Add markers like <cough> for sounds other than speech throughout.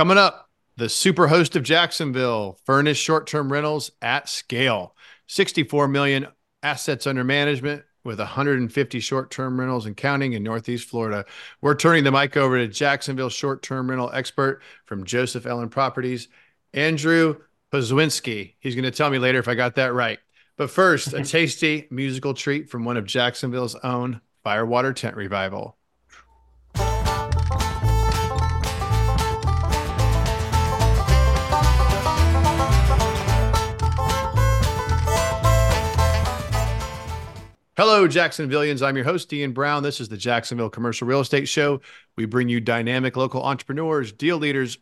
Coming up, the super host of Jacksonville, Furnished Short Term Rentals at Scale. 64 million assets under management with 150 short term rentals and counting in Northeast Florida. We're turning the mic over to Jacksonville short term rental expert from Joseph Ellen Properties, Andrew Pozwinski. He's going to tell me later if I got that right. But first, a <laughs> tasty musical treat from one of Jacksonville's own Firewater Tent Revival. Hello, Jacksonvillians. I'm your host, Ian Brown. This is the Jacksonville Commercial Real Estate Show. We bring you dynamic local entrepreneurs, deal leaders,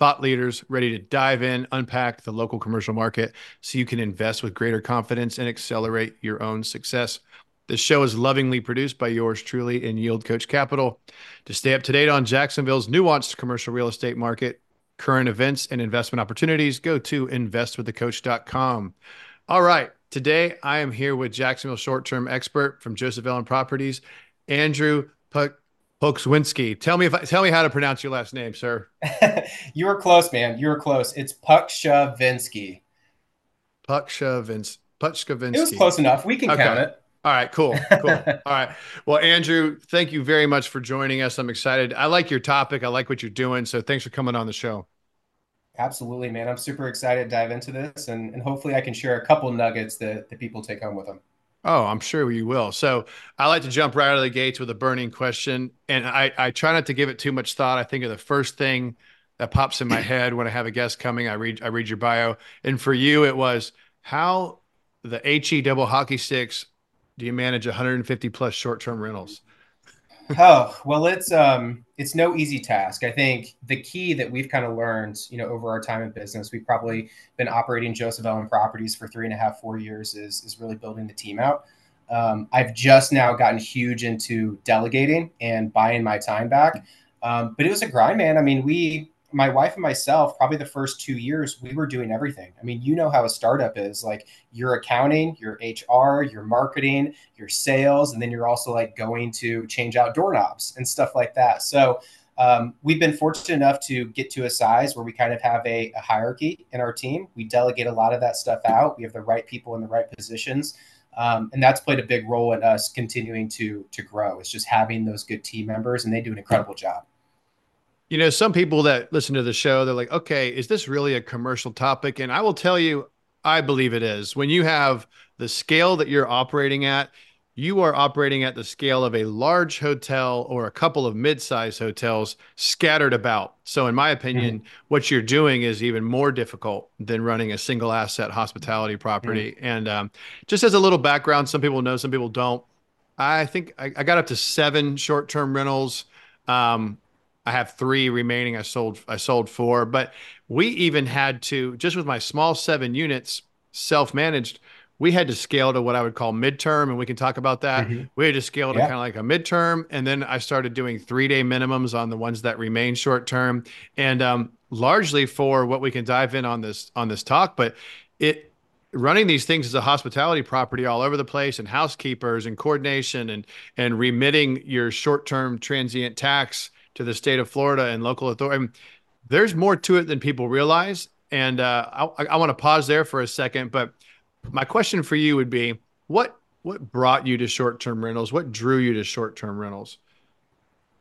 thought leaders ready to dive in, unpack the local commercial market so you can invest with greater confidence and accelerate your own success. This show is lovingly produced by yours truly in Yield Coach Capital. To stay up to date on Jacksonville's nuanced commercial real estate market, current events, and investment opportunities, go to investwiththecoach.com. All right. Today, I am here with Jacksonville short term expert from Joseph Ellen Properties, Andrew Pokswinski. Tell me if I, tell me how to pronounce your last name, sir. <laughs> you were close, man. You were close. It's Pukshavinsky. Pukshavins. Pukshavinsky. It was close enough. We can okay. count it. All right, cool, cool. <laughs> All right. Well, Andrew, thank you very much for joining us. I'm excited. I like your topic. I like what you're doing. So thanks for coming on the show. Absolutely, man. I'm super excited to dive into this and, and hopefully I can share a couple nuggets that, that people take home with them. Oh, I'm sure you will. So I like to jump right out of the gates with a burning question. And I, I try not to give it too much thought. I think of the first thing that pops in my <clears throat> head when I have a guest coming. I read I read your bio. And for you, it was how the HE double hockey sticks do you manage 150 plus short-term rentals? Oh well it's um it's no easy task. I think the key that we've kind of learned you know over our time in business we've probably been operating joseph ellen properties for three and a half four years is is really building the team out. Um, i've just now gotten huge into delegating and buying my time back. Um, but it was a grind man. I mean we my wife and myself, probably the first two years, we were doing everything. I mean, you know how a startup is like your accounting, your HR, your marketing, your sales, and then you're also like going to change out doorknobs and stuff like that. So um, we've been fortunate enough to get to a size where we kind of have a, a hierarchy in our team. We delegate a lot of that stuff out. We have the right people in the right positions. Um, and that's played a big role in us continuing to to grow. It's just having those good team members, and they do an incredible job. You know, some people that listen to the show, they're like, okay, is this really a commercial topic? And I will tell you, I believe it is. When you have the scale that you're operating at, you are operating at the scale of a large hotel or a couple of mid-sized hotels scattered about. So in my opinion, mm-hmm. what you're doing is even more difficult than running a single asset hospitality property. Mm-hmm. And um, just as a little background, some people know, some people don't. I think I, I got up to seven short-term rentals. Um, I have three remaining. I sold I sold four, but we even had to just with my small seven units, self managed. We had to scale to what I would call midterm, and we can talk about that. Mm-hmm. We had to scale to yeah. kind of like a midterm, and then I started doing three day minimums on the ones that remain short term, and um, largely for what we can dive in on this on this talk. But it running these things as a hospitality property all over the place and housekeepers and coordination and and remitting your short term transient tax to the state of Florida and local authority. I mean, there's more to it than people realize. And uh, I, I want to pause there for a second. But my question for you would be what what brought you to short term rentals? What drew you to short term rentals?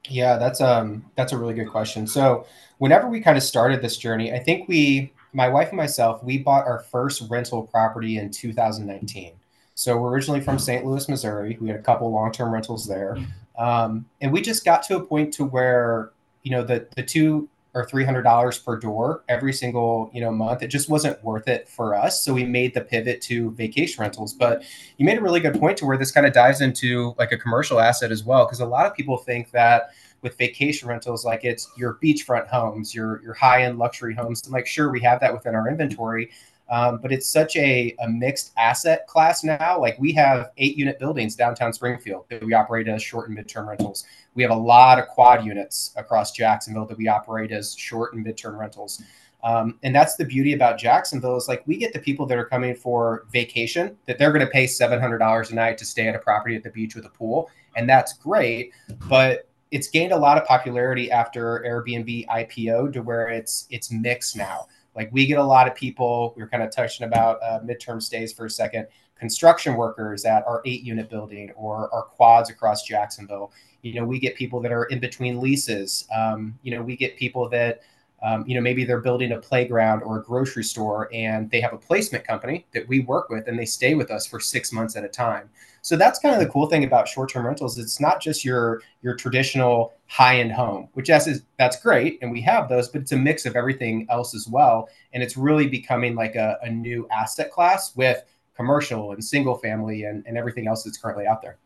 Yeah, that's um that's a really good question. So whenever we kind of started this journey, I think we my wife and myself, we bought our first rental property in 2019. So we're originally from St. Louis, Missouri. We had a couple long-term rentals there. Um, and we just got to a point to where, you know, the, the two or $300 per door every single, you know, month, it just wasn't worth it for us. So we made the pivot to vacation rentals. But you made a really good point to where this kind of dives into like a commercial asset as well. Cause a lot of people think that with vacation rentals, like it's your beachfront homes, your, your high end luxury homes. And like, sure, we have that within our inventory, um, but it's such a, a mixed asset class now. Like we have eight unit buildings downtown Springfield that we operate as short and midterm rentals. We have a lot of quad units across Jacksonville that we operate as short and midterm rentals. Um, and that's the beauty about Jacksonville is like we get the people that are coming for vacation that they're going to pay $700 a night to stay at a property at the beach with a pool. And that's great. But it's gained a lot of popularity after Airbnb IPO to where it's it's mixed now. Like we get a lot of people. We are kind of touching about uh, midterm stays for a second. Construction workers at our eight unit building or our quads across Jacksonville. You know, we get people that are in between leases. Um, you know, we get people that um, you know, maybe they're building a playground or a grocery store and they have a placement company that we work with and they stay with us for six months at a time. So that's kind of the cool thing about short-term rentals. It's not just your your traditional high-end home, which yes is that's great, and we have those, but it's a mix of everything else as well. And it's really becoming like a, a new asset class with commercial and single family and, and everything else that's currently out there.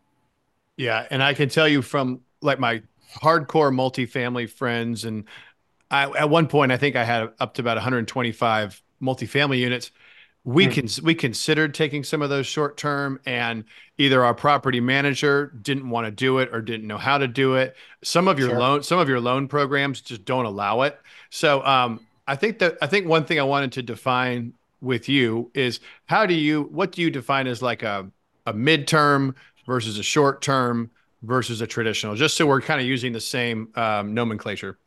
Yeah. And I can tell you from like my hardcore multifamily friends and I, at one point, I think I had up to about 125 multifamily units. We mm. can we considered taking some of those short term, and either our property manager didn't want to do it or didn't know how to do it. Some of your sure. loan some of your loan programs just don't allow it. So um, I think that I think one thing I wanted to define with you is how do you what do you define as like a a midterm versus a short term versus a traditional? Just so we're kind of using the same um, nomenclature.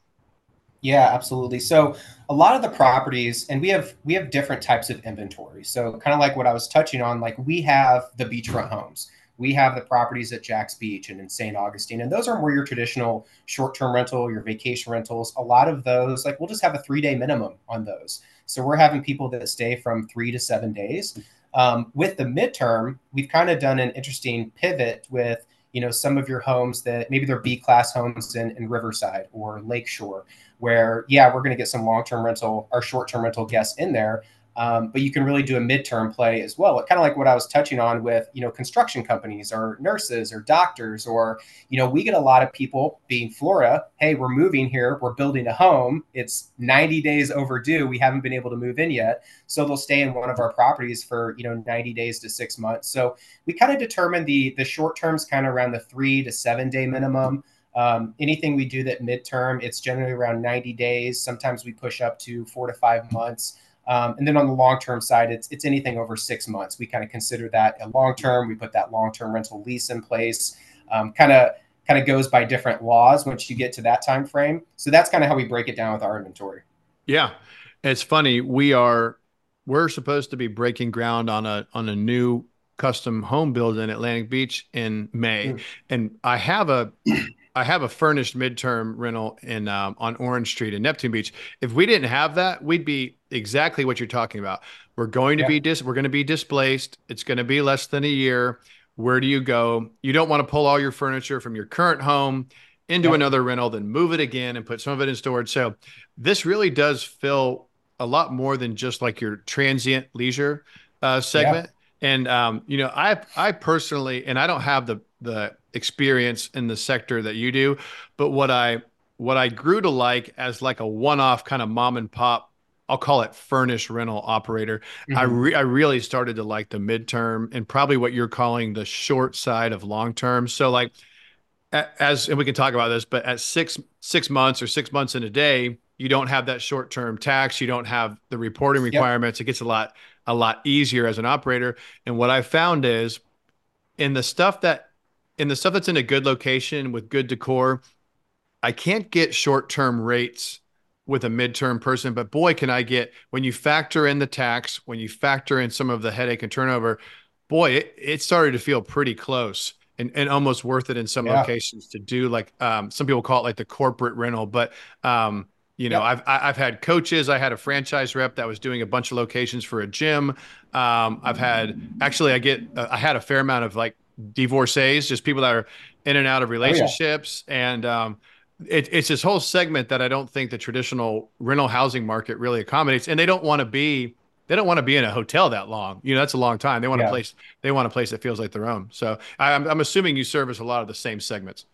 Yeah, absolutely. So a lot of the properties, and we have we have different types of inventory. So kind of like what I was touching on, like we have the beachfront homes. We have the properties at Jax Beach and in St. Augustine, and those are more your traditional short-term rental, your vacation rentals. A lot of those, like we'll just have a three-day minimum on those. So we're having people that stay from three to seven days. Um, with the midterm, we've kind of done an interesting pivot with you know some of your homes that maybe they're B class homes in, in Riverside or Lakeshore where yeah we're going to get some long-term rental or short-term rental guests in there um, but you can really do a midterm play as well. Kind of like what i was touching on with you know construction companies or nurses or doctors or you know we get a lot of people being florida hey we're moving here. We're building a home. It's 90 days overdue. We haven't been able to move in yet. So they'll stay in one of our properties for you know 90 days to six months. So we kind of determine the the short terms kind of around the three to seven day minimum um, anything we do that midterm, it's generally around 90 days. Sometimes we push up to four to five months. Um, and then on the long term side, it's it's anything over six months. We kind of consider that a long term. We put that long term rental lease in place. Kind of kind of goes by different laws once you get to that time frame. So that's kind of how we break it down with our inventory. Yeah, it's funny. We are we're supposed to be breaking ground on a on a new custom home build in Atlantic Beach in May, mm. and I have a I have a furnished midterm rental in um, on Orange Street in Neptune Beach. If we didn't have that, we'd be exactly what you're talking about. We're going to yeah. be dis- we're going to be displaced. It's going to be less than a year. Where do you go? You don't want to pull all your furniture from your current home into yeah. another rental, then move it again and put some of it in storage. So this really does fill a lot more than just like your transient leisure uh, segment. Yeah. And um, you know, I I personally, and I don't have the the experience in the sector that you do, but what I what I grew to like as like a one-off kind of mom and pop, I'll call it furnished rental operator. Mm-hmm. I re- I really started to like the midterm and probably what you're calling the short side of long term. So like as and we can talk about this, but at six six months or six months in a day, you don't have that short term tax. You don't have the reporting requirements. Yep. It gets a lot a lot easier as an operator. And what I found is in the stuff that in the stuff that's in a good location with good decor, I can't get short term rates with a midterm person, but boy, can I get when you factor in the tax, when you factor in some of the headache and turnover, boy, it, it started to feel pretty close and, and almost worth it in some yeah. locations to do like um, some people call it like the corporate rental, but um, you know. I've I've had coaches. I had a franchise rep that was doing a bunch of locations for a gym. Um, I've had actually, I get uh, I had a fair amount of like divorcees, just people that are in and out of relationships, oh, yeah. and um, it, it's this whole segment that I don't think the traditional rental housing market really accommodates, and they don't want to be they don't want to be in a hotel that long. You know, that's a long time. They want yeah. a place they want a place that feels like their own. So I, I'm I'm assuming you service a lot of the same segments.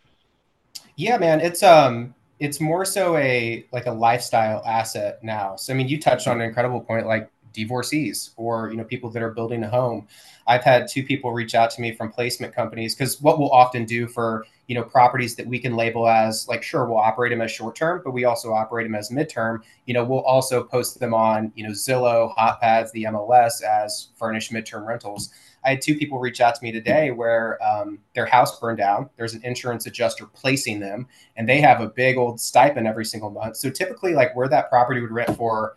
Yeah, man. It's um it's more so a like a lifestyle asset now. So I mean, you touched on an incredible point, like divorcees or you know people that are building a home. I've had two people reach out to me from placement companies because what we'll often do for you know properties that we can label as like sure we'll operate them as short term but we also operate them as midterm you know we'll also post them on you know zillow hotpads the mls as furnished midterm rentals. I had two people reach out to me today where um, their house burned down. There's an insurance adjuster placing them and they have a big old stipend every single month. So typically like where that property would rent for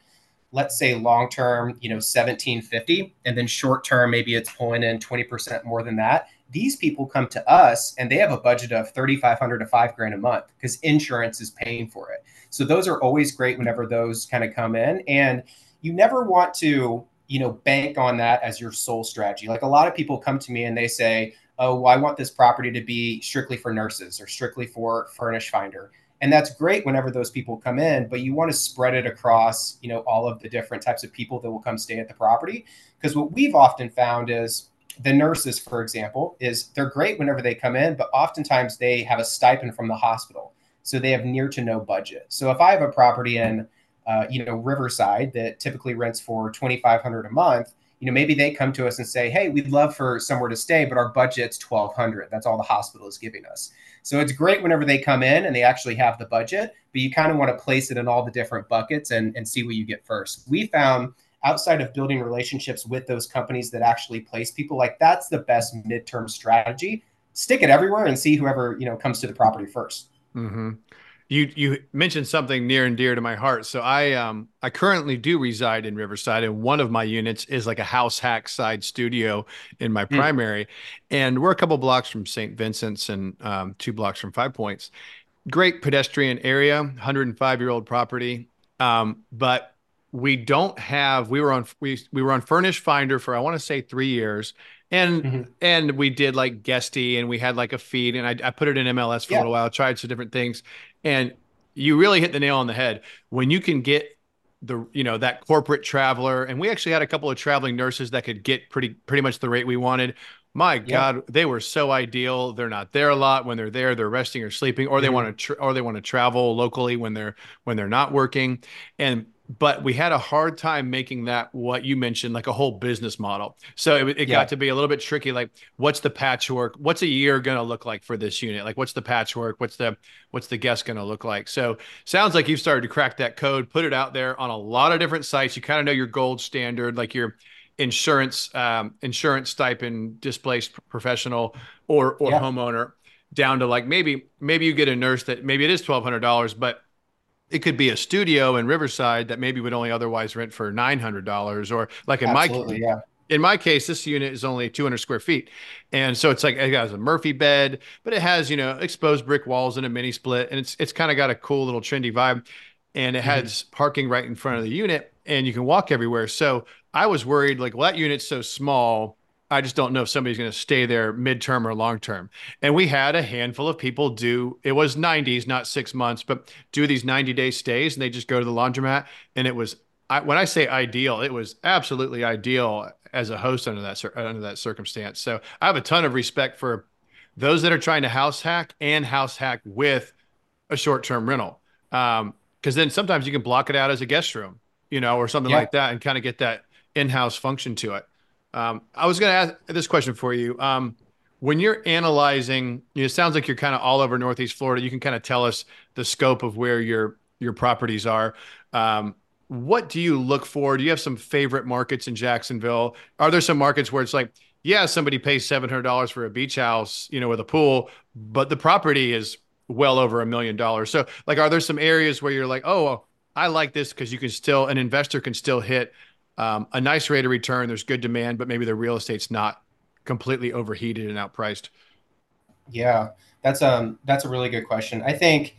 let's say long term you know 1750 and then short term maybe it's pulling in 20% more than that. These people come to us and they have a budget of 3500 to 5 grand a month because insurance is paying for it. So those are always great whenever those kind of come in and you never want to you know bank on that as your sole strategy. Like a lot of people come to me and they say oh well, i want this property to be strictly for nurses or strictly for furnish finder and that's great whenever those people come in but you want to spread it across you know all of the different types of people that will come stay at the property because what we've often found is the nurses, for example, is they're great whenever they come in, but oftentimes they have a stipend from the hospital, so they have near to no budget. So if I have a property in, uh, you know, Riverside that typically rents for twenty five hundred a month, you know, maybe they come to us and say, "Hey, we'd love for somewhere to stay, but our budget's twelve hundred. That's all the hospital is giving us." So it's great whenever they come in and they actually have the budget, but you kind of want to place it in all the different buckets and, and see what you get first. We found outside of building relationships with those companies that actually place people like that's the best midterm strategy stick it everywhere and see whoever you know comes to the property 1st mm-hmm. You you mentioned something near and dear to my heart so i um i currently do reside in riverside and one of my units is like a house hack side studio in my mm. primary and we're a couple blocks from st vincent's and um, two blocks from five points great pedestrian area 105 year old property um, but we don't have we were on we we were on furnish finder for i want to say three years and mm-hmm. and we did like guesty and we had like a feed and i, I put it in mls for yeah. a little while tried some different things and you really hit the nail on the head. When you can get the you know that corporate traveler and we actually had a couple of traveling nurses that could get pretty pretty much the rate we wanted. My yeah. god they were so ideal. They're not there a lot when they're there. They're resting or sleeping or they mm-hmm. want to tra- or they want to travel locally when they're when they're not working. And but we had a hard time making that what you mentioned like a whole business model. So it, it yeah. got to be a little bit tricky like what's the patchwork? What's a year going to look like for this unit? Like what's the patchwork? What's the what's the guest going to look like? So sounds like you've started to crack that code put it out there on a lot of different sites. You kind of know your gold standard like your insurance um, insurance stipend displaced professional or or yeah. homeowner down to like maybe maybe you get a nurse that maybe it is $1200 but it could be a studio in Riverside that maybe would only otherwise rent for nine hundred dollars, or like in Absolutely, my yeah. in my case, this unit is only two hundred square feet, and so it's like it has a Murphy bed, but it has you know exposed brick walls and a mini split, and it's it's kind of got a cool little trendy vibe, and it mm-hmm. has parking right in front of the unit, and you can walk everywhere. So I was worried like, well, that unit's so small I just don't know if somebody's going to stay there midterm or long term. And we had a handful of people do it was 90s, not six months, but do these 90 day stays and they just go to the laundromat. And it was I, when I say ideal, it was absolutely ideal as a host under that under that circumstance. So I have a ton of respect for those that are trying to house hack and house hack with a short term rental. Um, because then sometimes you can block it out as a guest room, you know, or something yeah. like that, and kind of get that in house function to it. Um, I was going to ask this question for you. Um, when you're analyzing, you know, it sounds like you're kind of all over Northeast Florida. You can kind of tell us the scope of where your your properties are. Um, what do you look for? Do you have some favorite markets in Jacksonville? Are there some markets where it's like, yeah, somebody pays seven hundred dollars for a beach house, you know, with a pool, but the property is well over a million dollars. So, like, are there some areas where you're like, oh, I like this because you can still an investor can still hit um, a nice rate of return. There's good demand, but maybe the real estate's not completely overheated and outpriced. Yeah, that's um that's a really good question. I think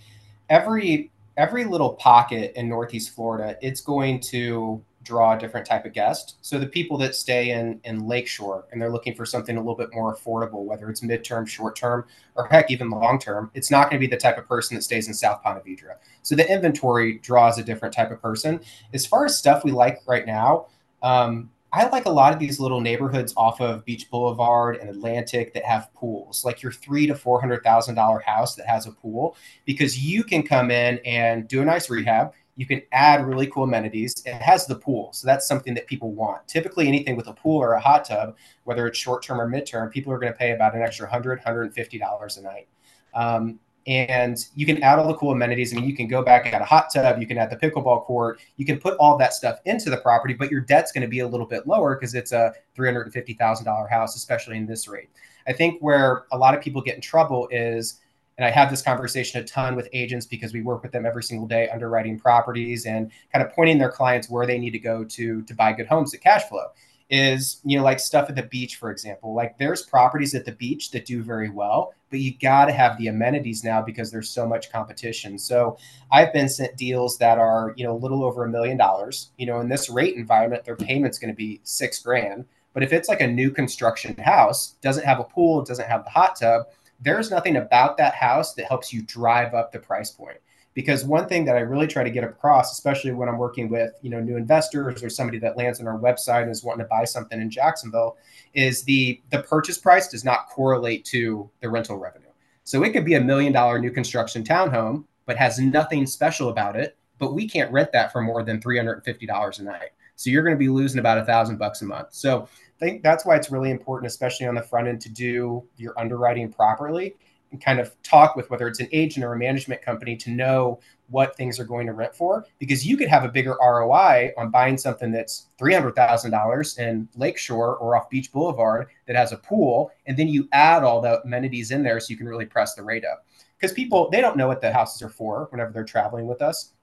every every little pocket in Northeast Florida, it's going to draw a different type of guest. So the people that stay in in Lakeshore and they're looking for something a little bit more affordable, whether it's midterm, short term, or heck even long term, it's not going to be the type of person that stays in South Ponte Vedra. So the inventory draws a different type of person. As far as stuff we like right now, um, I like a lot of these little neighborhoods off of Beach Boulevard and Atlantic that have pools, like your three to four hundred thousand dollar house that has a pool, because you can come in and do a nice rehab. You can add really cool amenities. It has the pool, so that's something that people want. Typically, anything with a pool or a hot tub, whether it's short term or midterm, people are going to pay about an extra 100 150 dollars a night. Um, and you can add all the cool amenities. I mean, you can go back and add a hot tub, you can add the pickleball court, you can put all that stuff into the property, but your debt's going to be a little bit lower because it's a $350,000 house, especially in this rate. I think where a lot of people get in trouble is, and I have this conversation a ton with agents because we work with them every single day underwriting properties and kind of pointing their clients where they need to go to to buy good homes at cash flow is you know like stuff at the beach for example. Like there's properties at the beach that do very well but you got to have the amenities now because there's so much competition. So i've been sent deals that are you know a little over a million dollars. You know in this rate environment their payment's going to be six grand. But if it's like a new construction house doesn't have a pool doesn't have the hot tub there's nothing about that house that helps you drive up the price point because one thing that I really try to get across, especially when I'm working with you know new investors or somebody that lands on our website and is wanting to buy something in Jacksonville, is the the purchase price does not correlate to the rental revenue. So it could be a million dollar new construction townhome, but has nothing special about it. But we can't rent that for more than three hundred and fifty dollars a night. So you're going to be losing about a thousand bucks a month. So think that's why it's really important, especially on the front end, to do your underwriting properly and kind of talk with whether it's an agent or a management company to know what things are going to rent for because you could have a bigger ROI on buying something that's $300,000 in Lakeshore or off Beach Boulevard that has a pool and then you add all the amenities in there so you can really press the rate up. Because people they don't know what the houses are for whenever they're traveling with us.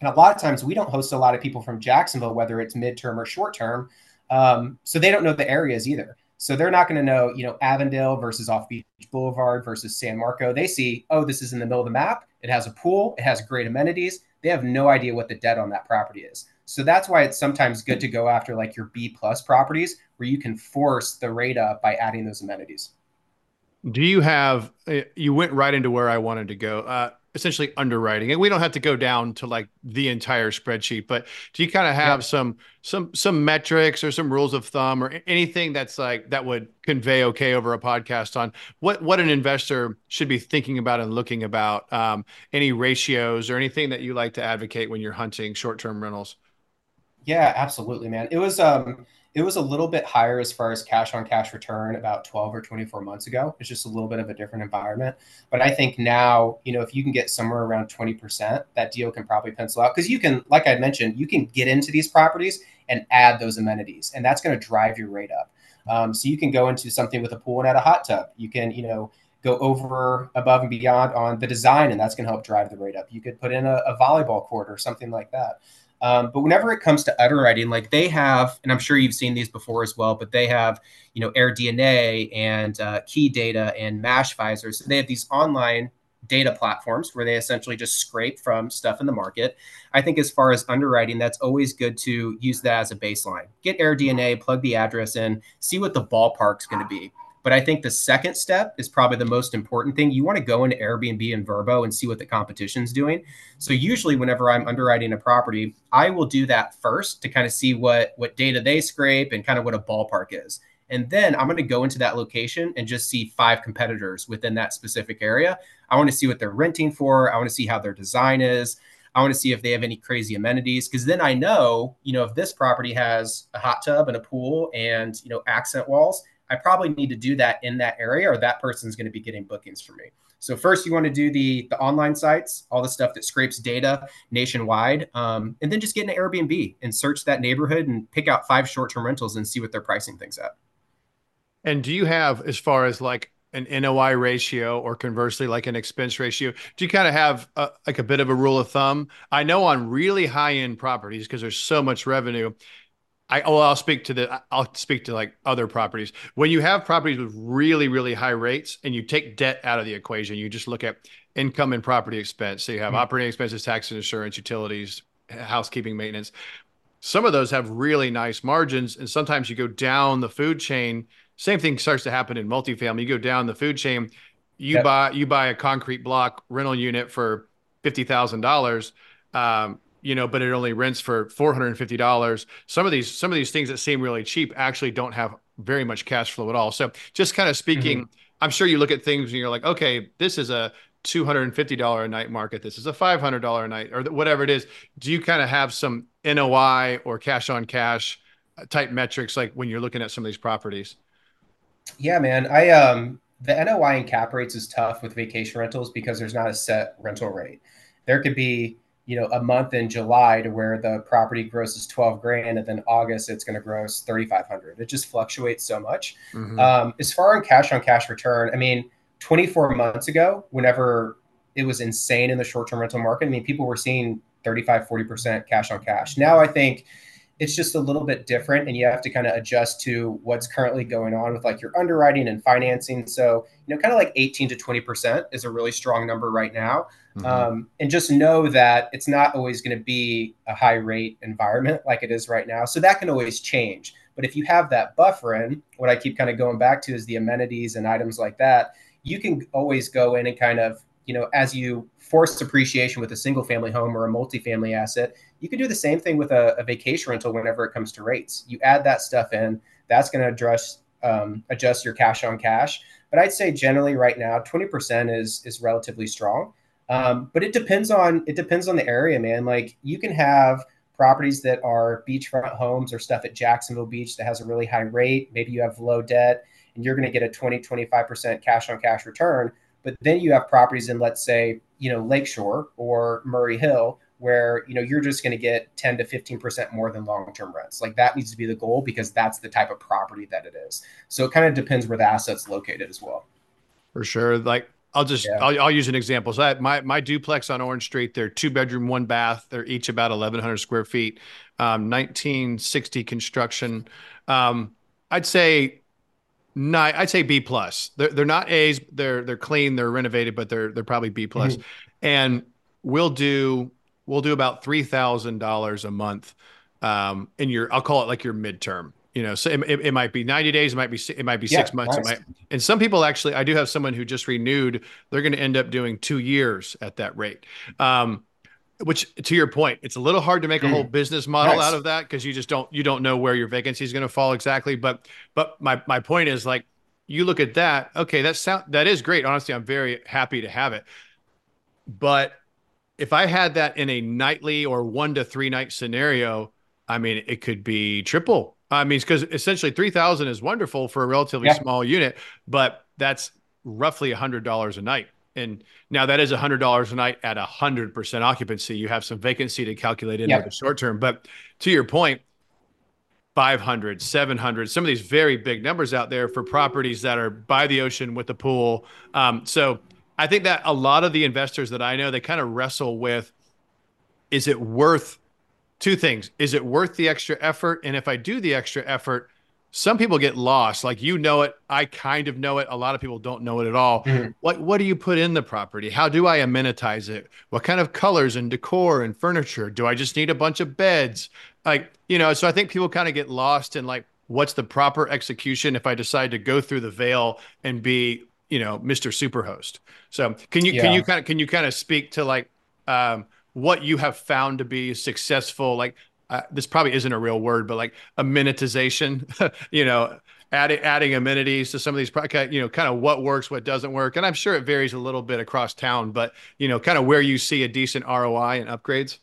And a lot of times we don't host a lot of people from Jacksonville whether it's midterm or short term. Um, so they don't know the areas either. So they're not going to know, you know, Avondale versus Off Beach Boulevard versus San Marco. They see, oh, this is in the middle of the map. It has a pool. It has great amenities. They have no idea what the debt on that property is. So that's why it's sometimes good to go after like your B plus properties where you can force the rate up by adding those amenities. Do you have? Eh, you went right into where I wanted to go. Uh, essentially underwriting. And we don't have to go down to like the entire spreadsheet but do you kind of have yeah. some some some metrics or some rules of thumb or anything that's like that would convey okay over a podcast on what what an investor should be thinking about and looking about um, any ratios or anything that you like to advocate when you're hunting short-term rentals? Yeah absolutely man. It was um it was a little bit higher as far as cash on cash return about 12 or 24 months ago. It's just a little bit of a different environment. But I think now, you know, if you can get somewhere around 20%, that deal can probably pencil out because you can, like I mentioned, you can get into these properties and add those amenities, and that's going to drive your rate up. Um, so you can go into something with a pool and add a hot tub. You can, you know, go over above and beyond on the design, and that's going to help drive the rate up. You could put in a, a volleyball court or something like that. Um, but whenever it comes to underwriting, like they have, and I'm sure you've seen these before as well, but they have, you know, AirDNA and uh, Key Data and Mashvisor. So they have these online data platforms where they essentially just scrape from stuff in the market. I think as far as underwriting, that's always good to use that as a baseline. Get AirDNA, plug the address in, see what the ballpark's going to be. But I think the second step is probably the most important thing. You want to go into Airbnb and Vrbo and see what the competition's doing. So usually whenever I'm underwriting a property, I will do that first to kind of see what what data they scrape and kind of what a ballpark is. And then I'm going to go into that location and just see five competitors within that specific area. I want to see what they're renting for. I want to see how their design is. I want to see if they have any crazy amenities because then I know, you know, if this property has a hot tub and a pool and, you know, accent walls, I probably need to do that in that area or that person's going to be getting bookings for me. So first you want to do the the online sites, all the stuff that scrapes data nationwide, um, and then just get an Airbnb and search that neighborhood and pick out five short term rentals and see what they're pricing things at. And do you have as far as like an NOI ratio or conversely like an expense ratio? Do you kind of have a, like a bit of a rule of thumb? I know on really high end properties because there's so much revenue, I oh I'll speak to the I'll speak to like other properties. When you have properties with really really high rates and you take debt out of the equation, you just look at income and property expense. So you have mm-hmm. operating expenses, tax and insurance, utilities, housekeeping, maintenance. Some of those have really nice margins, and sometimes you go down the food chain. Same thing starts to happen in multifamily. You go down the food chain, you yep. buy you buy a concrete block rental unit for fifty thousand um, dollars you know, but it only rents for four hundred and fifty dollars. Some of these some of these things that seem really cheap actually don't have very much cash flow at all. So just kind of speaking, mm-hmm. I'm sure you look at things and you're like, okay, this is a two hundred and fifty dollar a night market. This is a five hundred dollar a night, or whatever it is. Do you kind of have some NOI or cash on cash type metrics like when you're looking at some of these properties? Yeah, man. I um the NOI and cap rates is tough with vacation rentals because there's not a set rental rate. There could be you know a month in July to where the property grosses 12 grand and then August it's going to gross 3500 it just fluctuates so much. Mm-hmm. um, as far on cash on cash return I mean 24 months ago whenever it was insane in the short term rental market I mean people were seeing 35 40% cash on cash. Now I think it's just a little bit different and you have to kind of adjust to what's currently going on with like your underwriting and financing. So you know kind of like 18 to 20% is a really strong number right now mm-hmm. um, and just know that it's not always going to be a high rate environment <laughs> like it is right now so that can always change but if you have that buffer in what i keep kind of going back to is the amenities and items like that you can always go in and kind of you know as you force appreciation with a single family home or a multifamily asset you can do the same thing with a, a vacation rental whenever it comes to rates. You add that stuff in, that's going to address um, adjust your cash on cash. But I'd say generally right now, 20% is is relatively strong. Um, but it depends on it depends on the area, man. Like you can have properties that are beachfront homes or stuff at Jacksonville Beach that has a really high rate. Maybe you have low debt and you're going to get a 20, 25% cash on cash return. But then you have properties in, let's say, you know, Lakeshore or Murray Hill where you know you're just going to get 10 to 15% more than long-term rents like that needs to be the goal because that's the type of property that it is so it kind of depends where the asset's located as well for sure like i'll just yeah. I'll, I'll, use an example so I, my my duplex on orange street they're two bedroom one bath they're each about 1100 square feet um, 1960 construction um, i'd say Nine, I'd say B plus. They're they're not A's. They're they're clean. They're renovated, but they're they're probably B plus. Mm-hmm. And we'll do we'll do about three thousand dollars a month um, in your. I'll call it like your midterm. You know, so it, it, it might be ninety days. It might be it might be yeah, six months. Nice. Might, and some people actually, I do have someone who just renewed. They're going to end up doing two years at that rate. Um, which to your point it's a little hard to make a whole mm. business model nice. out of that because you just don't you don't know where your vacancy is going to fall exactly but but my my point is like you look at that okay that sound that is great honestly i'm very happy to have it but if I had that in a nightly or one to three night scenario, I mean, it could be triple. I mean, because essentially 3000 is wonderful for a relatively yeah. small unit, but that's roughly $100 a night. And now that is $100 a night at 100% occupancy. You have some vacancy to calculate into yeah. the short term. But to your point, 500, 700, some of these very big numbers out there for properties that are by the ocean with the pool. Um, so I think that a lot of the investors that I know, they kind of wrestle with is it worth two things? Is it worth the extra effort? And if I do the extra effort, some people get lost. Like you know it, I kind of know it. A lot of people don't know it at all. Mm-hmm. What what do you put in the property? How do I amenitize it? What kind of colors and decor and furniture? Do I just need a bunch of beds? Like, you know, so I think people kind of get lost in like what's the proper execution if I decide to go through the veil and be you know Mr. Superhost. So can you yeah. can you kind of can you kind of speak to like um, what you have found to be successful? Like uh, this probably isn't a real word, but like amenitization. <laughs> you know, adding adding amenities to some of these you know kind of what works, what doesn't work, and I'm sure it varies a little bit across town. But you know, kind of where you see a decent ROI and upgrades.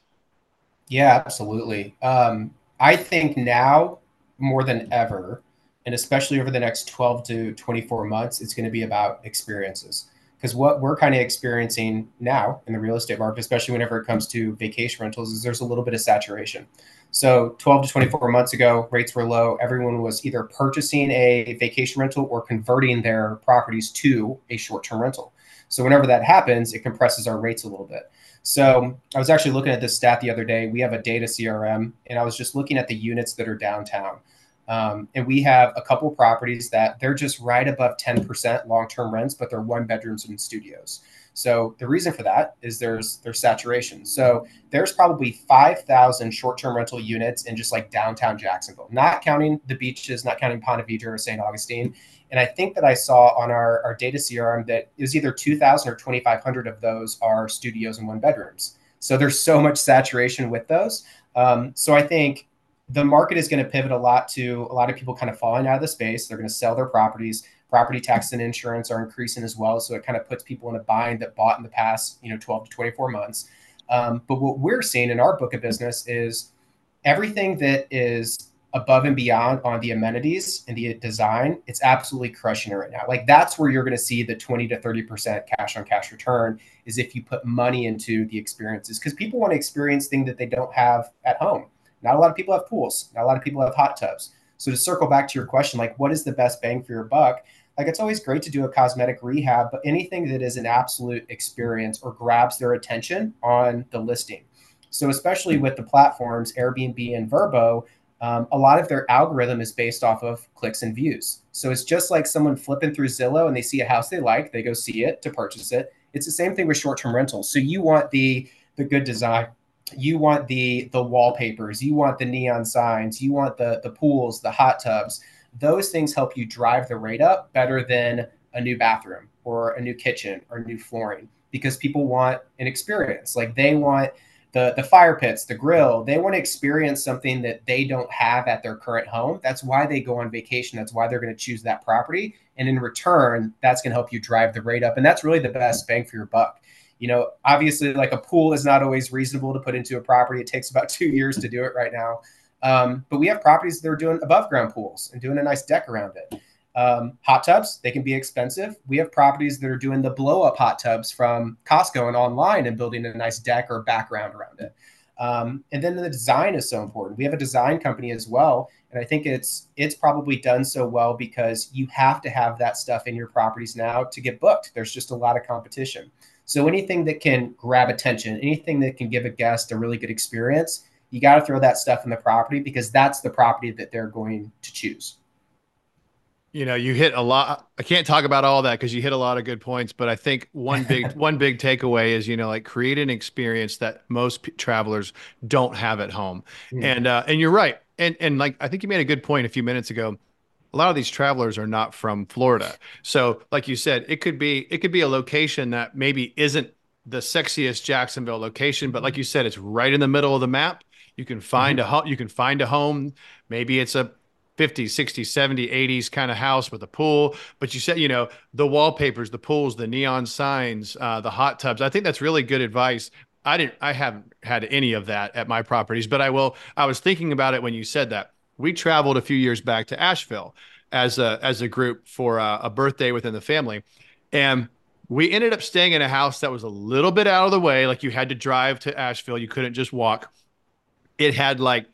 Yeah, absolutely. Um, I think now more than ever, and especially over the next 12 to 24 months, it's going to be about experiences. Because what we're kind of experiencing now in the real estate market, especially whenever it comes to vacation rentals, is there's a little bit of saturation. So 12 to 24 months ago, rates were low. Everyone was either purchasing a vacation rental or converting their properties to a short term rental. So whenever that happens, it compresses our rates a little bit. So I was actually looking at this stat the other day. We have a data CRM, and I was just looking at the units that are downtown. Um, and we have a couple properties that they're just right above 10% long-term rents, but they're one bedrooms and studios. So the reason for that is there's there's saturation. So there's probably 5,000 short-term rental units in just like downtown Jacksonville, not counting the beaches, not counting Ponte Vedra or St. Augustine. And I think that I saw on our, our data CRM that it was either 2,000 or 2,500 of those are studios and one bedrooms. So there's so much saturation with those. Um, so I think the market is going to pivot a lot to a lot of people kind of falling out of the space. They're going to sell their properties. Property tax and insurance are increasing as well, so it kind of puts people in a bind that bought in the past, you know, 12 to 24 months. Um, but what we're seeing in our book of business is everything that is above and beyond on the amenities and the design, it's absolutely crushing it right now. Like that's where you're going to see the 20 to 30% cash on cash return is if you put money into the experiences because people want to experience things that they don't have at home. Not a lot of people have pools. Not a lot of people have hot tubs. So to circle back to your question, like what is the best bang for your buck? Like it's always great to do a cosmetic rehab, but anything that is an absolute experience or grabs their attention on the listing. So especially with the platforms Airbnb and Vrbo, um, a lot of their algorithm is based off of clicks and views. So it's just like someone flipping through Zillow and they see a house they like, they go see it to purchase it. It's the same thing with short-term rentals. So you want the the good design, you want the the wallpapers, you want the neon signs, you want the the pools, the hot tubs. Those things help you drive the rate up better than a new bathroom or a new kitchen or new flooring because people want an experience. Like they want the the fire pits, the grill. They want to experience something that they don't have at their current home. That's why they go on vacation. That's why they're going to choose that property. And in return, that's going to help you drive the rate up. And that's really the best bang for your buck. You know, obviously, like a pool is not always reasonable to put into a property. It takes about <laughs> two years to do it right now. Um, but we have properties that are doing above ground pools and doing a nice deck around it. Um, hot tubs, they can be expensive. We have properties that are doing the blow up hot tubs from Costco and online and building a nice deck or background around it. Um, and then the design is so important. We have a design company as well, and I think it's it's probably done so well because you have to have that stuff in your properties now to get booked. There's just a lot of competition. So anything that can grab attention, anything that can give a guest a really good experience, you got to throw that stuff in the property because that's the property that they're going to choose. You know you hit a lot i can't talk about all that because you hit a lot of good points but i think one big <laughs> one big takeaway is you know like create an experience that most p- travelers don't have at home. Mm. and uh, and you're right. And and like i think you made a good point a few minutes ago a lot of these travelers are not from florida so like you said it could be it could be a location that maybe isn't the sexiest jacksonville location but like you said it's right in the middle of the map you can find mm-hmm. a home you can find a home maybe it's a 50s, 60s, 70s, 80s kind of house with a pool. But you said, you know, the wallpapers, the pools, the neon signs, uh, the hot tubs. I think that's really good advice. I didn't, I haven't had any of that at my properties, but I will. I was thinking about it when you said that. We traveled a few years back to Asheville as a as a group for a, a birthday within the family, and we ended up staying in a house that was a little bit out of the way. Like you had to drive to Asheville, you couldn't just walk. It had like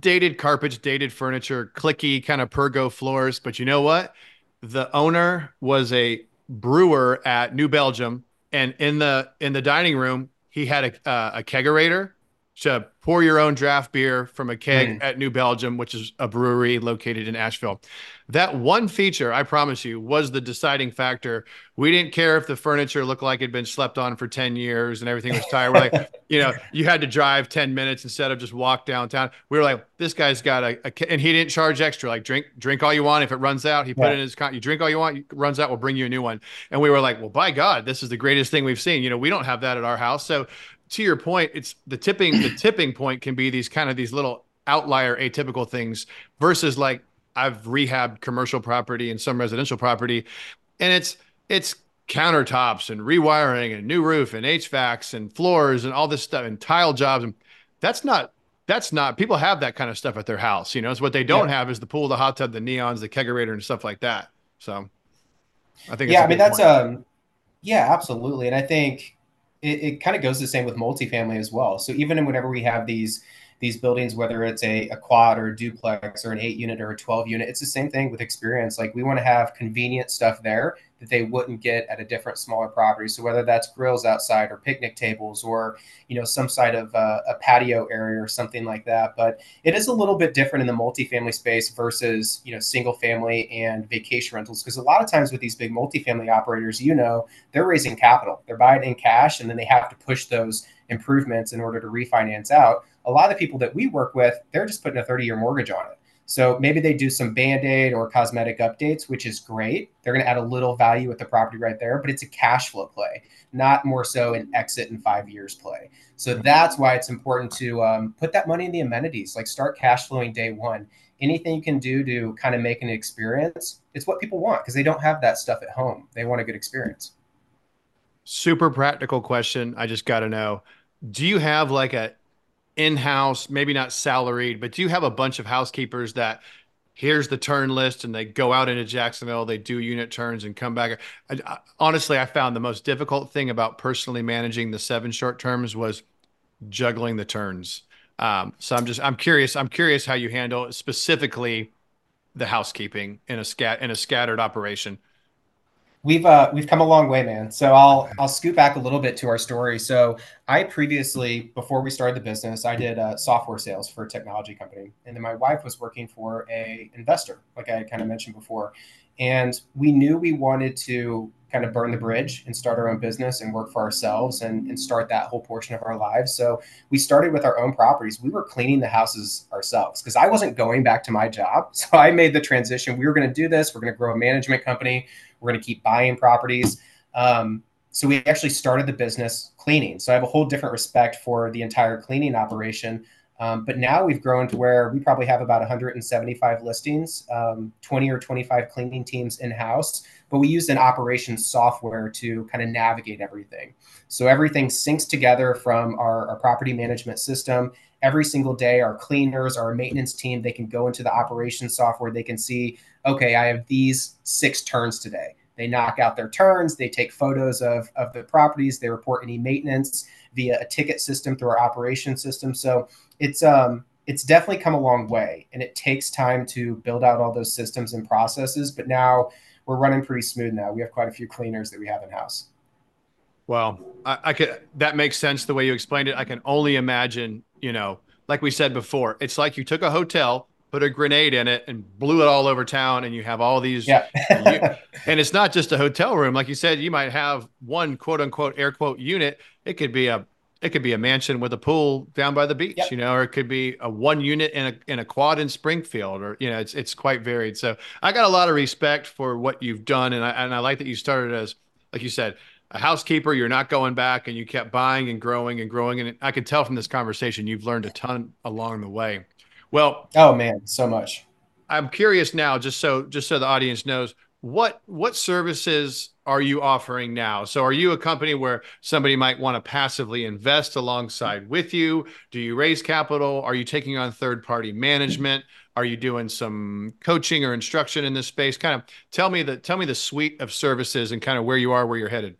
dated carpets, dated furniture, clicky kind of pergo floors. But you know what? The owner was a brewer at New Belgium, and in the in the dining room, he had a uh, a kegerator to pour your own draft beer from a keg mm. at New Belgium, which is a brewery located in Asheville. That one feature, I promise you, was the deciding factor. We didn't care if the furniture looked like it'd been slept on for 10 years and everything was tired. We're like, <laughs> you know, you had to drive 10 minutes instead of just walk downtown. We were like, this guy's got a, a and he didn't charge extra. Like drink, drink all you want. If it runs out, he put yeah. it in his con. You drink all you want, runs out, we'll bring you a new one. And we were like, well, by God, this is the greatest thing we've seen. You know, we don't have that at our house. So to your point, it's the tipping, the tipping point can be these kind of these little outlier atypical things versus like I've rehabbed commercial property and some residential property, and it's it's countertops and rewiring and new roof and HVACs and floors and all this stuff and tile jobs. And that's not that's not people have that kind of stuff at their house. You know, it's what they don't yeah. have is the pool, the hot tub, the neons, the kegerator, and stuff like that. So I think yeah, I mean that's point. um yeah, absolutely. And I think it, it kind of goes the same with multifamily as well. So even whenever we have these these buildings, whether it's a, a quad or a duplex or an eight unit or a 12 unit, it's the same thing with experience. Like we want to have convenient stuff there that they wouldn't get at a different smaller property. So whether that's grills outside or picnic tables or, you know, some side of uh, a patio area or something like that. But it is a little bit different in the multifamily space versus, you know, single family and vacation rentals. Because a lot of times with these big multifamily operators, you know, they're raising capital. They're buying in cash and then they have to push those improvements in order to refinance out a lot of the people that we work with, they're just putting a 30 year mortgage on it. So maybe they do some band aid or cosmetic updates, which is great. They're going to add a little value with the property right there, but it's a cash flow play, not more so an exit in five years play. So that's why it's important to um, put that money in the amenities, like start cash flowing day one. Anything you can do to kind of make an experience, it's what people want because they don't have that stuff at home. They want a good experience. Super practical question. I just got to know do you have like a in-house, maybe not salaried, but do you have a bunch of housekeepers that here's the turn list and they go out into Jacksonville, they do unit turns and come back. I, I, honestly, I found the most difficult thing about personally managing the seven short terms was juggling the turns. Um, so I'm just I'm curious I'm curious how you handle specifically the housekeeping in a scat in a scattered operation we've uh, we've come a long way, man. So I'll I'll scoot back a little bit to our story. So I previously, before we started the business, I did uh, software sales for a technology company, and then my wife was working for a investor, like I kind of mentioned before, and we knew we wanted to kind of burn the bridge and start our own business and work for ourselves and, and start that whole portion of our lives. So we started with our own properties. We were cleaning the houses ourselves because I wasn't going back to my job. <laughs> So I made the transition. We were going to do this. We're going to grow a management company. We're going to keep buying properties. Um, so we actually started the business cleaning. So I have a whole different respect for the entire cleaning operation. Um, but now we've grown to where we probably have about 175 listings, um, 20 or 25 cleaning teams in house. But we use an operations software to kind of navigate everything. So everything syncs together from our, our property management system. Every single day, our cleaners, our maintenance team, they can go into the operations software. They can see okay, I have these six turns today. They knock out their turns, they take photos of, of the properties, they report any maintenance via a ticket system through our operation system. So it's um it's definitely come a long way and it takes time to build out all those systems and processes, but now we're running pretty smooth now. We have quite a few cleaners that we have in house. Well, I, I could that makes sense the way you explained it. I can only imagine, you know, like we said before, it's like you took a hotel put a grenade in it and blew it all over town and you have all these yeah. you, <laughs> and it's not just a hotel room like you said you might have one quote unquote air quote unit it could be a it could be a mansion with a pool down by the beach yep. you know or it could be a one unit in a in a quad in Springfield or you know it's it's quite varied so I got a lot of respect for what you've done and I and I like that you started as like you said a housekeeper you're not going back and you kept buying and growing and growing and I could tell from this conversation you've learned a ton along the way well, oh man, so much. I'm curious now, just so just so the audience knows, what what services are you offering now? So are you a company where somebody might want to passively invest alongside with you? Do you raise capital? Are you taking on third party management? Are you doing some coaching or instruction in this space? Kind of tell me the tell me the suite of services and kind of where you are, where you're headed.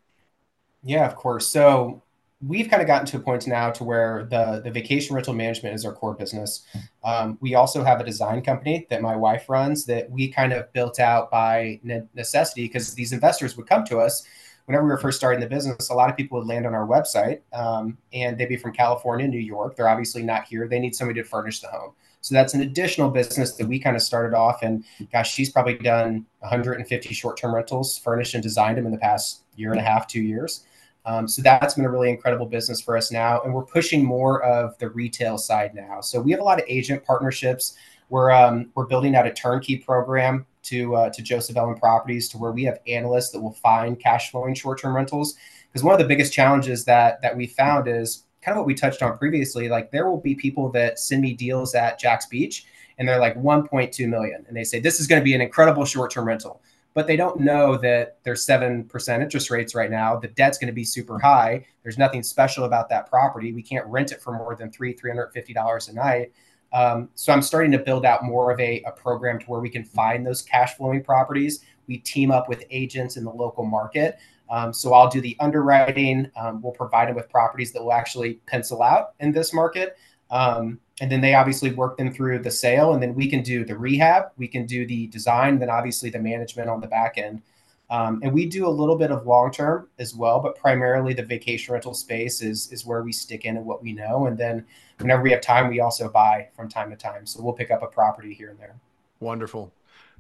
Yeah, of course. So we've kind of gotten to a point now to where the, the vacation rental management is our core business. Um, we also have a design company that my wife runs that we kind of built out by necessity because these investors would come to us whenever we were first starting the business. A lot of people would land on our website um, and they'd be from California, New York. They're obviously not here. They need somebody to furnish the home. So that's an additional business that we kind of started off. And gosh, she's probably done 150 short term rentals, furnished and designed them in the past year and a half, two years. Um, so that's been a really incredible business for us now. And we're pushing more of the retail side now. So we have a lot of agent partnerships. We're, um, we're building out a turnkey program to, uh, to Joseph Ellen Properties to where we have analysts that will find cash flowing short term rentals. Because one of the biggest challenges that, that we found is kind of what we touched on previously. Like there will be people that send me deals at Jax Beach and they're like 1.2 million. And they say, this is going to be an incredible short term rental but they don't know that there's 7% interest rates right now. The debt's going to be super high. There's nothing special about that property. We can't rent it for more than three, $350 a night. Um, so I'm starting to build out more of a, a program to where we can find those cash flowing properties. We team up with agents in the local market. Um, so I'll do the underwriting. Um, we'll provide them with properties that will actually pencil out in this market. Um, and then they obviously work them through the sale and then we can do the rehab we can do the design then obviously the management on the back end. Um, and we do a little bit of long term as well but primarily the vacation rental space is is where we stick in and what we know. And then whenever we have time we also buy from time to time. So we'll pick up a property here and there. Wonderful.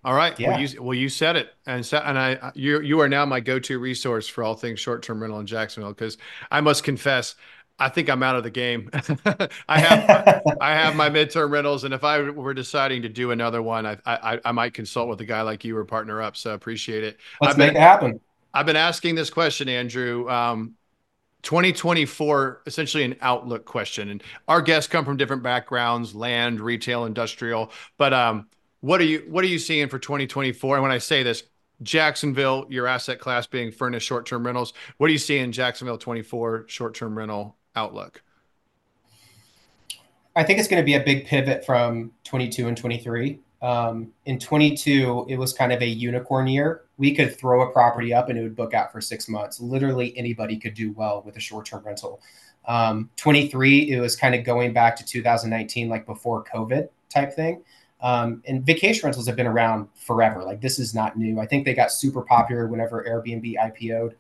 All right. Yeah. Well, you, well, you said it, and so, and I, you, you are now my go-to resource for all things short-term rental in Jacksonville because I must confess, I think I'm out of the game. <laughs> I have I <laughs> have my midterm rentals, and if I were deciding to do another one, I I, I might consult with a guy like you or partner up. So appreciate it. Let's I've make been, it happen. I've been asking this question, Andrew. Um, 2024, essentially an outlook question, and our guests come from different backgrounds: land, retail, industrial. But um, what are you what are you seeing for 2024? And when I say this, Jacksonville, your asset class being furnished short-term rentals. What do you see in Jacksonville 24 short-term rental outlook? I think it's going to be a big pivot from 22 and 23. Um, in 22, it was kind of a unicorn year. We could throw a property up and it would book out for six months. Literally anybody could do well with a short term rental. Um, 23, it was kind of going back to 2019, like before COVID type thing. Um, and vacation rentals have been around forever. Like this is not new. I think they got super popular whenever Airbnb IPO'd.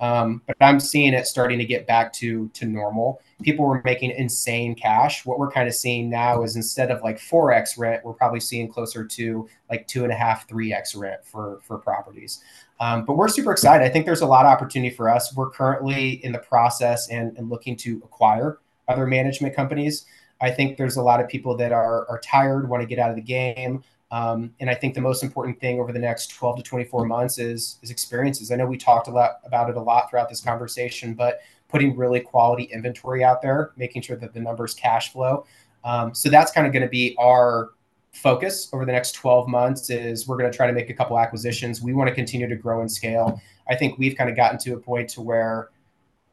Um, but I'm seeing it starting to get back to to normal. People were making insane cash. What we're kind of seeing now is instead of like four x rent, we're probably seeing closer to like two and a half, three x rent for for properties. Um, but we're super excited. I think there's a lot of opportunity for us. We're currently in the process and, and looking to acquire other management companies. I think there's a lot of people that are are tired, want to get out of the game. Um, and I think the most important thing over the next 12 to 24 months is is experiences. I know we talked a lot about it a lot throughout this conversation, but putting really quality inventory out there, making sure that the numbers cash flow. Um, so that's kind of going to be our focus over the next 12 months is we're going to try to make a couple acquisitions. We want to continue to grow and scale. I think we've kind of gotten to a point to where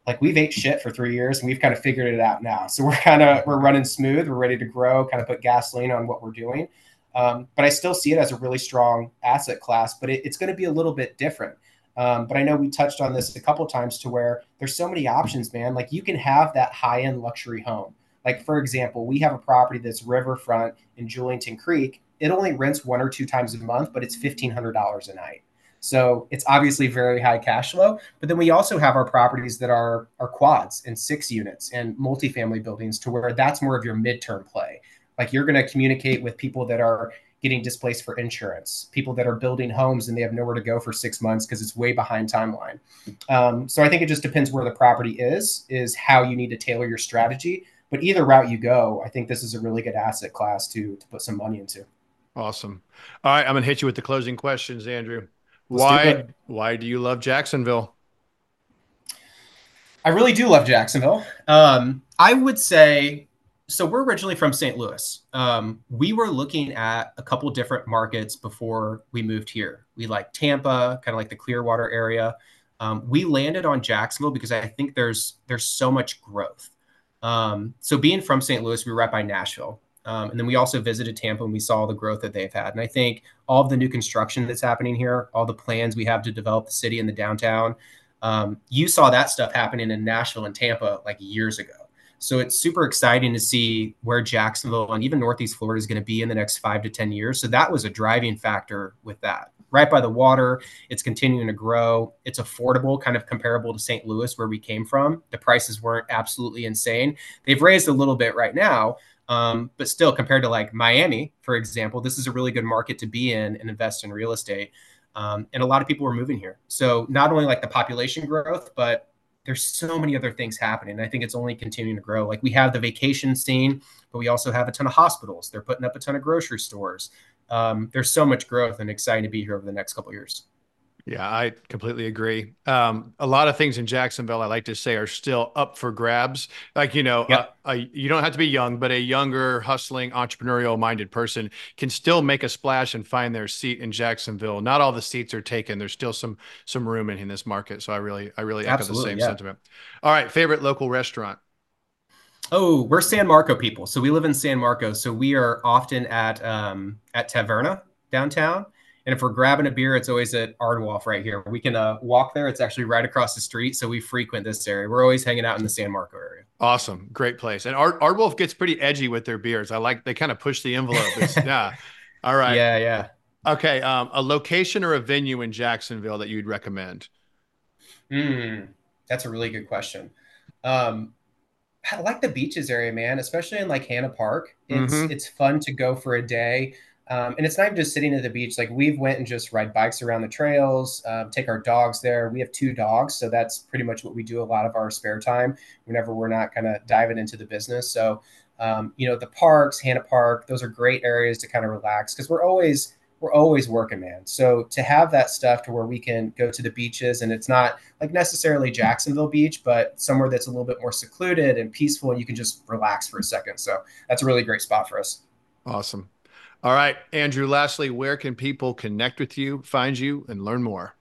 like we've ate shit for three years and we've kind of figured it out now. So we're kind of we're running smooth. We're ready to grow, kind of put gasoline on what we're doing. Um, but I still see it as a really strong asset class, but it, it's going to be a little bit different. Um, but I know we touched on this a couple times to where there's so many options, man. Like you can have that high end luxury home. Like for example, we have a property that's riverfront in Julington Creek. It only rents one or two times a month, but it's fifteen hundred dollars a night. So it's obviously very high cash flow. But then we also have our properties that are are quads and six units and multifamily buildings to where that's more of your midterm play. Like you're going to communicate with people that are getting displaced for insurance, people that are building homes and they have nowhere to go for six months because it's way behind timeline. Um, so I think it just depends where the property is, is how you need to tailor your strategy. But either route you go, I think this is a really good asset class to to put some money into. Awesome. All right, I'm gonna hit you with the closing questions, Andrew. Let's why why do you love Jacksonville? I really do love Jacksonville. Um, I would say so we're originally from St. Louis. Um, we were looking at a couple different markets before we moved here. We like Tampa, kind of like the Clearwater area. Um, we landed on Jacksonville because I think there's there's so much growth. Um, so being from St. Louis, we were right by Nashville, um, and then we also visited Tampa and we saw the growth that they've had. And I think all of the new construction that's happening here, all the plans we have to develop the city and the downtown, um, you saw that stuff happening in Nashville and Tampa like years ago. So it's super exciting to see where Jacksonville and even Northeast Florida is going to be in the next five to 10 years. So that was a driving factor with that. Right by the water, it's continuing to grow. It's affordable, kind of comparable to St. Louis, where we came from. The prices weren't absolutely insane. They've raised a little bit right now, um, but still, compared to like Miami, for example, this is a really good market to be in and invest in real estate. Um, and a lot of people are moving here. So not only like the population growth, but there's so many other things happening. I think it's only continuing to grow. Like we have the vacation scene, but we also have a ton of hospitals. They're putting up a ton of grocery stores. Um, there's so much growth and exciting to be here over the next couple years. Yeah, I completely agree. Um, a lot of things in Jacksonville, I like to say, are still up for grabs. Like, you know, yep. a, a, you don't have to be young, but a younger, hustling, entrepreneurial minded person can still make a splash and find their seat in Jacksonville. Not all the seats are taken. There's still some some room in, in this market. So I really, I really echo the same yeah. sentiment. All right, favorite local restaurant. Oh, we're San Marco people. So we live in San Marco. So we are often at um, at Taverna downtown and if we're grabbing a beer, it's always at Aardwolf right here. We can uh, walk there. It's actually right across the street. So we frequent this area. We're always hanging out in the San Marco area. Awesome. Great place. And Ard- Aardwolf gets pretty edgy with their beers. I like, they kind of push the envelope. <laughs> yeah. All right. Yeah. Yeah. Okay. Um, a location or a venue in Jacksonville that you'd recommend? Hmm. That's a really good question. Um, I like the beaches area, man, especially in like Hanna Park. It's mm-hmm. it's fun to go for a day. Um, and it's not just sitting at the beach. Like we've went and just ride bikes around the trails, um, take our dogs there. We have two dogs, so that's pretty much what we do a lot of our spare time whenever we're not kind of diving into the business. So, um, you know, the parks, Hanna Park, those are great areas to kind of relax because we're always we're always working, man. So to have that stuff to where we can go to the beaches and it's not like necessarily Jacksonville Beach, but somewhere that's a little bit more secluded and peaceful, and you can just relax for a second. So that's a really great spot for us. Awesome. All right, Andrew, lastly, where can people connect with you, find you, and learn more?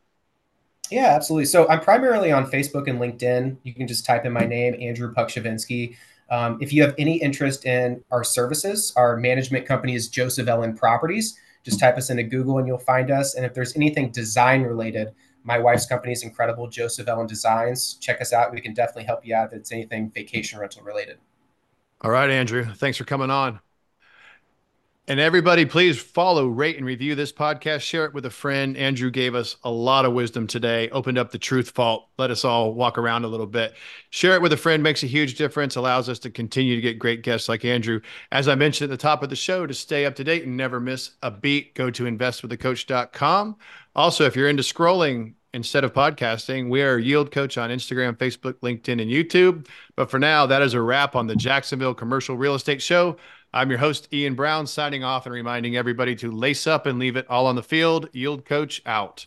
Yeah, absolutely. So I'm primarily on Facebook and LinkedIn. You can just type in my name, Andrew Pokrzywinski. Um, if you have any interest in our services, our management company is Joseph Ellen Properties. Just type us into Google and you'll find us. And if there's anything design related, my wife's company is incredible, Joseph Ellen Designs. Check us out. We can definitely help you out if it's anything vacation rental related. All right, Andrew. Thanks for coming on. And everybody, please follow, rate, and review this podcast. Share it with a friend. Andrew gave us a lot of wisdom today, opened up the truth vault, let us all walk around a little bit. Share it with a friend makes a huge difference, allows us to continue to get great guests like Andrew. As I mentioned at the top of the show, to stay up to date and never miss a beat, go to investwiththecoach.com. Also, if you're into scrolling instead of podcasting, we are Yield Coach on Instagram, Facebook, LinkedIn, and YouTube. But for now, that is a wrap on the Jacksonville Commercial Real Estate Show. I'm your host, Ian Brown, signing off and reminding everybody to lace up and leave it all on the field. Yield Coach out.